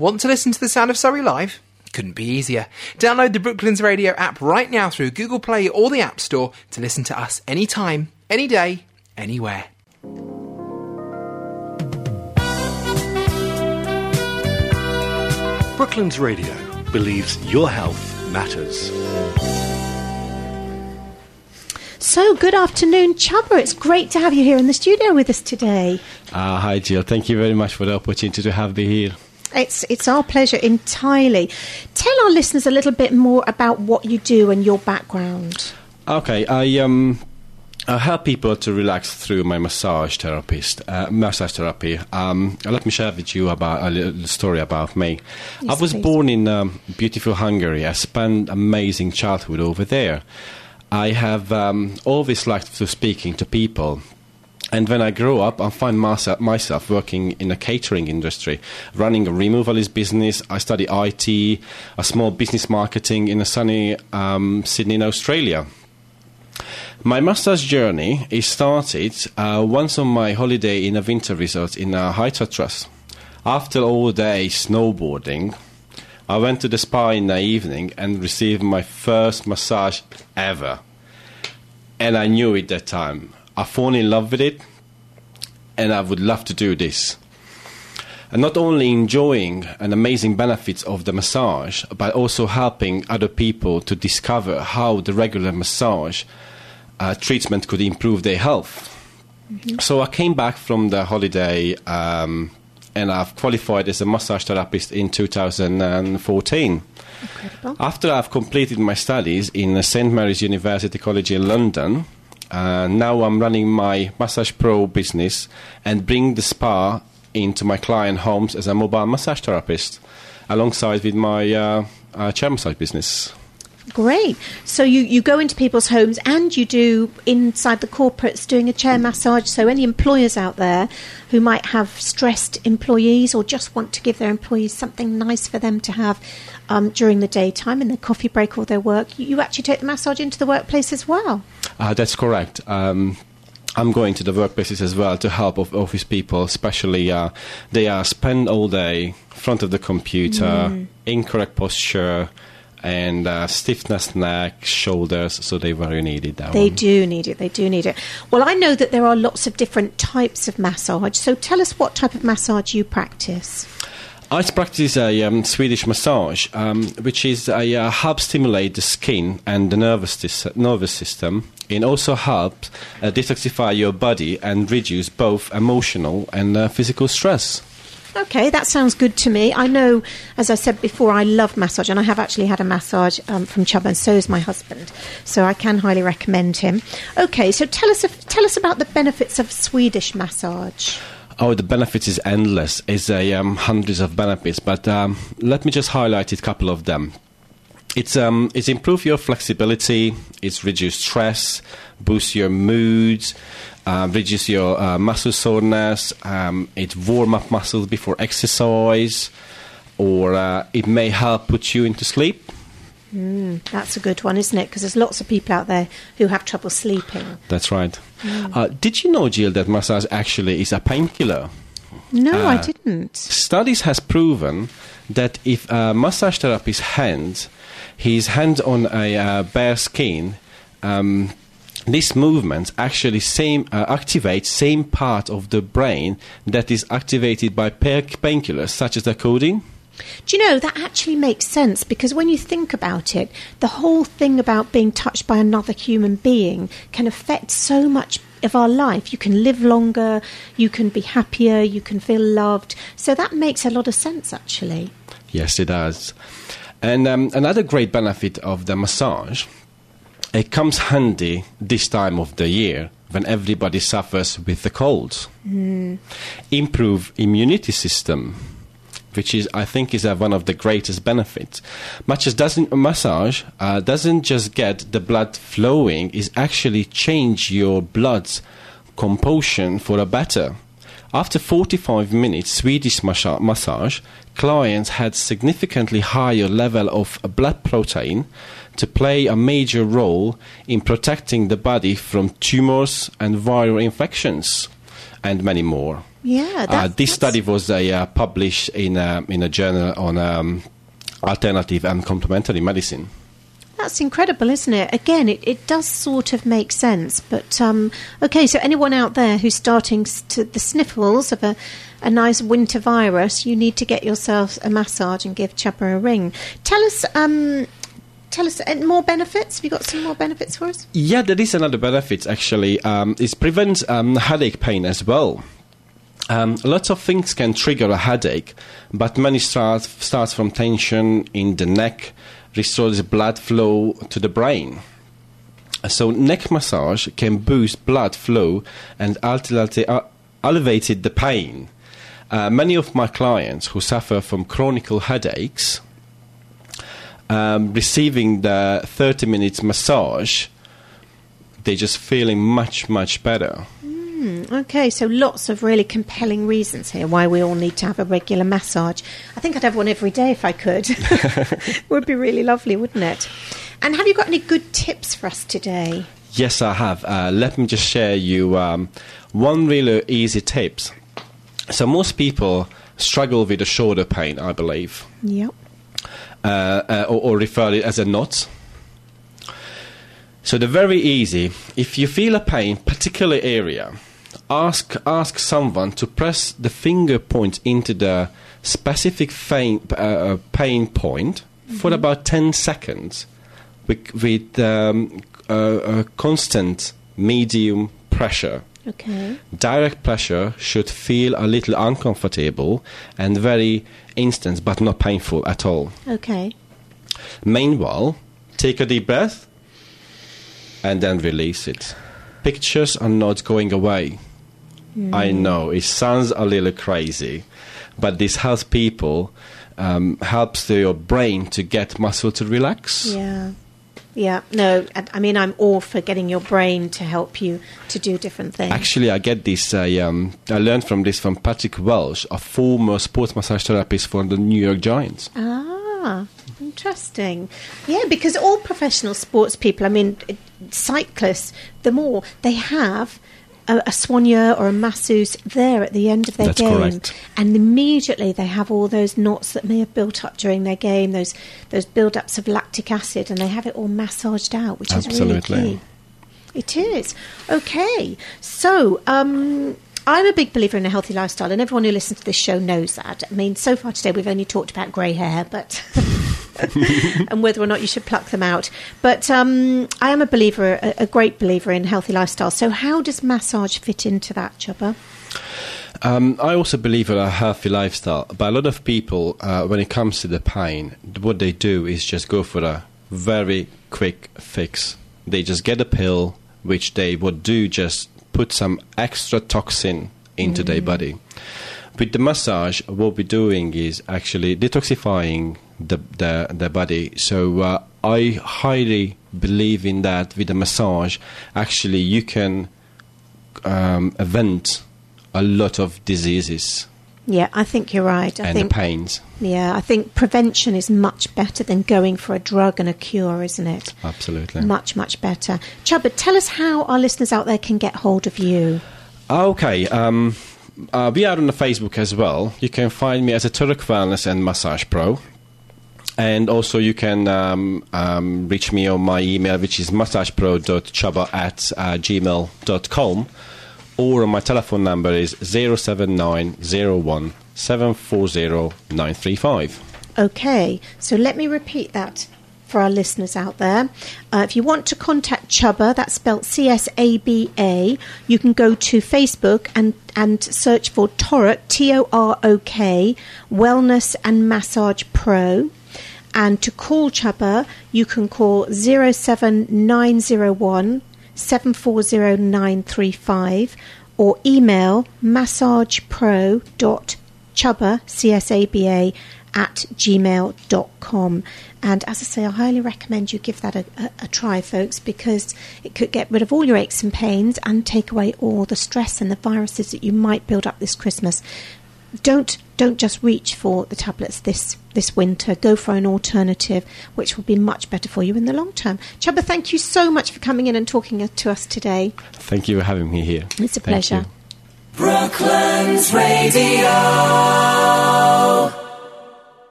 Want to listen to the sound of Surrey live? Couldn't be easier. Download the Brooklands Radio app right now through Google Play or the App Store to listen to us anytime, any day, anywhere. Brooklands Radio believes your health matters. So, good afternoon, Csaba. It's great to have you here in the studio with us today. Uh, hi, Jill. Thank you very much for the opportunity to have me here. It's it's our pleasure entirely. Tell our listeners a little bit more about what you do and your background. Okay, I um I help people to relax through my massage therapist, uh, massage therapy. Um, let me share with you about a little story about me. Yes, I was please. born in um, beautiful Hungary. I spent amazing childhood over there. I have um, always liked to speaking to people. And when I grow up, I find myself, working in a catering industry, running a removalist business. I study IT, a small business marketing in a sunny um, Sydney, in Australia. My master's journey is started uh, once on my holiday in a winter resort in a uh, High Tatras. After all day snowboarding, I went to the spa in the evening and received my first massage ever. And I knew it that time. I fall in love with it, and I would love to do this. And not only enjoying an amazing benefits of the massage, but also helping other people to discover how the regular massage uh, treatment could improve their health. So I came back from the holiday um, and I've qualified as a massage therapist in 2014. Incredible. After I've completed my studies in St Mary's University College in London, uh, now I'm running my Massage Pro business and bring the spa into my client homes as a mobile massage therapist, alongside with my uh, uh, chair massage business. Great. So you, you go into people's homes and you do inside the corporates doing a chair massage. So any employers out there who might have stressed employees or just want to give their employees something nice for them to have um, during the daytime in their coffee break or their work, you, you actually take the massage into the workplace as well. Uh, that's correct. Um, I'm going to the workplaces as well to help of office people, especially uh, they are spend all day front of the computer, incorrect posture, and uh, stiffness neck, shoulders. So they very needed that They one. do need it. They do need it. Well, I know that there are lots of different types of massage. So tell us what type of massage you practice. I practice a um, Swedish massage, um, which is a uh, help stimulate the skin and the nervous nervous system. It also helps uh, detoxify your body and reduce both emotional and uh, physical stress. Okay, that sounds good to me. I know, as I said before, I love massage, and I have actually had a massage um, from Chubb, and so is my husband. So I can highly recommend him. Okay, so tell us tell us about the benefits of Swedish massage. Oh, the benefits is endless. It's a um, hundreds of benefits, but um, let me just highlight a couple of them. It's um, it's improve your flexibility. It's reduce stress, boost your moods, uh, reduce your uh, muscle soreness. Um, it warm up muscles before exercise, or uh, it may help put you into sleep. That's a good one, isn't it? Because there's lots of people out there who have trouble sleeping. That's right. Uh, did you know, Jill, that massage actually is a painkiller? No, I Ah. didn't. Studies has proven that if a massage therapist's hand, his hand on a uh, bare skin, um, this movement actually same uh, activates same part of the brain that is activated by pa- painkillers such as the codeine. Do you know that actually makes sense because when you think about it, the whole thing about being touched by another human being can affect so much of our life. You can live longer, you can be happier, you can feel loved. So that makes a lot of sense actually. Yes, it does. And um, another great benefit of the massage, it comes handy this time of the year when everybody suffers with the cold. Improve immunity system, which is I think is uh, one of the greatest benefits. Much as doesn't massage uh, doesn't just get the blood flowing, is actually change your blood's composition for a better. After 45 minutes Swedish massage, clients had significantly higher level of blood protein to play a major role in protecting the body from tumors and viral infections and many more. Yeah, Uh, this study was uh, uh, published in a, in a journal on um, alternative and complementary medicine. That's incredible, isn't it? Again, it, it does sort of make sense. But, um, okay, so anyone out there who's starting to the sniffles of a, a nice winter virus, you need to get yourself a massage and give Csaba a ring. Tell us, um, tell us uh, more benefits. Have you got some more benefits for us? Yeah, there is another benefit actually. Um, it prevents um, headache pain as well. Um, lots of things can trigger a headache, but many start starts from tension in the neck, restores blood flow to the brain. So neck massage can boost blood flow and ultimately uh, the pain. Uh, many of my clients who suffer from chronic headaches, um, receiving the 30 minutes massage, they're just feeling much, much better. Okay, so lots of really compelling reasons here why we all need to have a regular massage. I think I'd have one every day if I could. Would be really lovely, wouldn't it? And have you got any good tips for us today? Yes, I have. Uh, let me just share you um, one really easy tips. So most people struggle with the shoulder pain, I believe, Yep. uh, uh, or, or refer it as a knot. So the very easy. If you feel a pain, particular area, ask ask someone to press the finger point into the specific fain, uh, uh, pain point for about ten seconds, with, with um, uh, a constant medium pressure. Okay. Direct pressure should feel a little uncomfortable and very instant, but not painful at all. Okay. Meanwhile, take a deep breath and then release it. Pictures are not going away. I know it sounds a little crazy, but this helps people, um, helps your brain to get muscle to relax. Yeah. Yeah. No, I, I mean, I'm all for getting your brain to help you to do different things. Actually, I get this. I, um, I learned from this from Patrick Welsh, a former sports massage therapist for the New York Giants. Ah, interesting. Yeah, because all professional sports people, I mean, cyclists, the more they have a, a soigneur or a masseuse there at the end of their That's game, correct. and immediately they have all those knots that may have built up during their game, those those build-ups of lactic acid, and they have it all massaged out, which is really key. It is. Okay. So, um, I'm a big believer in a healthy lifestyle, and everyone who listens to this show knows that. I mean, so far today we've only talked about grey hair, but. and whether or not you should pluck them out. But um, I am a believer, a, a great believer in healthy lifestyle. So, how does massage fit into that, Csaba? Um, I also believe in a healthy lifestyle, but a lot of people, uh, when it comes to the pain, what they do is just go for a very quick fix. They just get a pill, which they would do just put some extra toxin into their body. With the massage, what we're doing is actually detoxifying the the, the body. So uh, I highly believe in that. With a massage, actually, you can um, prevent a lot of diseases Yeah, I think you're right. I and think the pains. yeah, I think prevention is much better than going for a drug and a cure, isn't it? Absolutely. Much, much better. Csaba, tell us how our listeners out there can get hold of you. Okay. Um, uh, we are on the Facebook as well. You can find me as a Torok Wellness and Massage Pro. And also, you can um, um, reach me on my email, which is massagepro.csaba at uh, gmail.com. Or my telephone number is 07901 Okay, so let me repeat that for our listeners out there. Uh, if you want to contact Csaba, that's spelled C S A B A, you can go to Facebook and, and search for Torok, T O R O K, Wellness and Massage Pro. And to call Csaba, you can call 07901 740935 or email massagepro.csaba, C-S-A-B-A, at gmail.com. And as I say, I highly recommend you give that a, a, a try, folks, because it could get rid of all your aches and pains and take away all the stress and the viruses that you might build up this Christmas. Don't don't just reach for the tablets this this winter. Go for an alternative, which will be much better for you in the long term. Csaba, thank you so much for coming in and talking to us today. Thank you for having me here. It's a Thank pleasure. you. Brooklands Radio.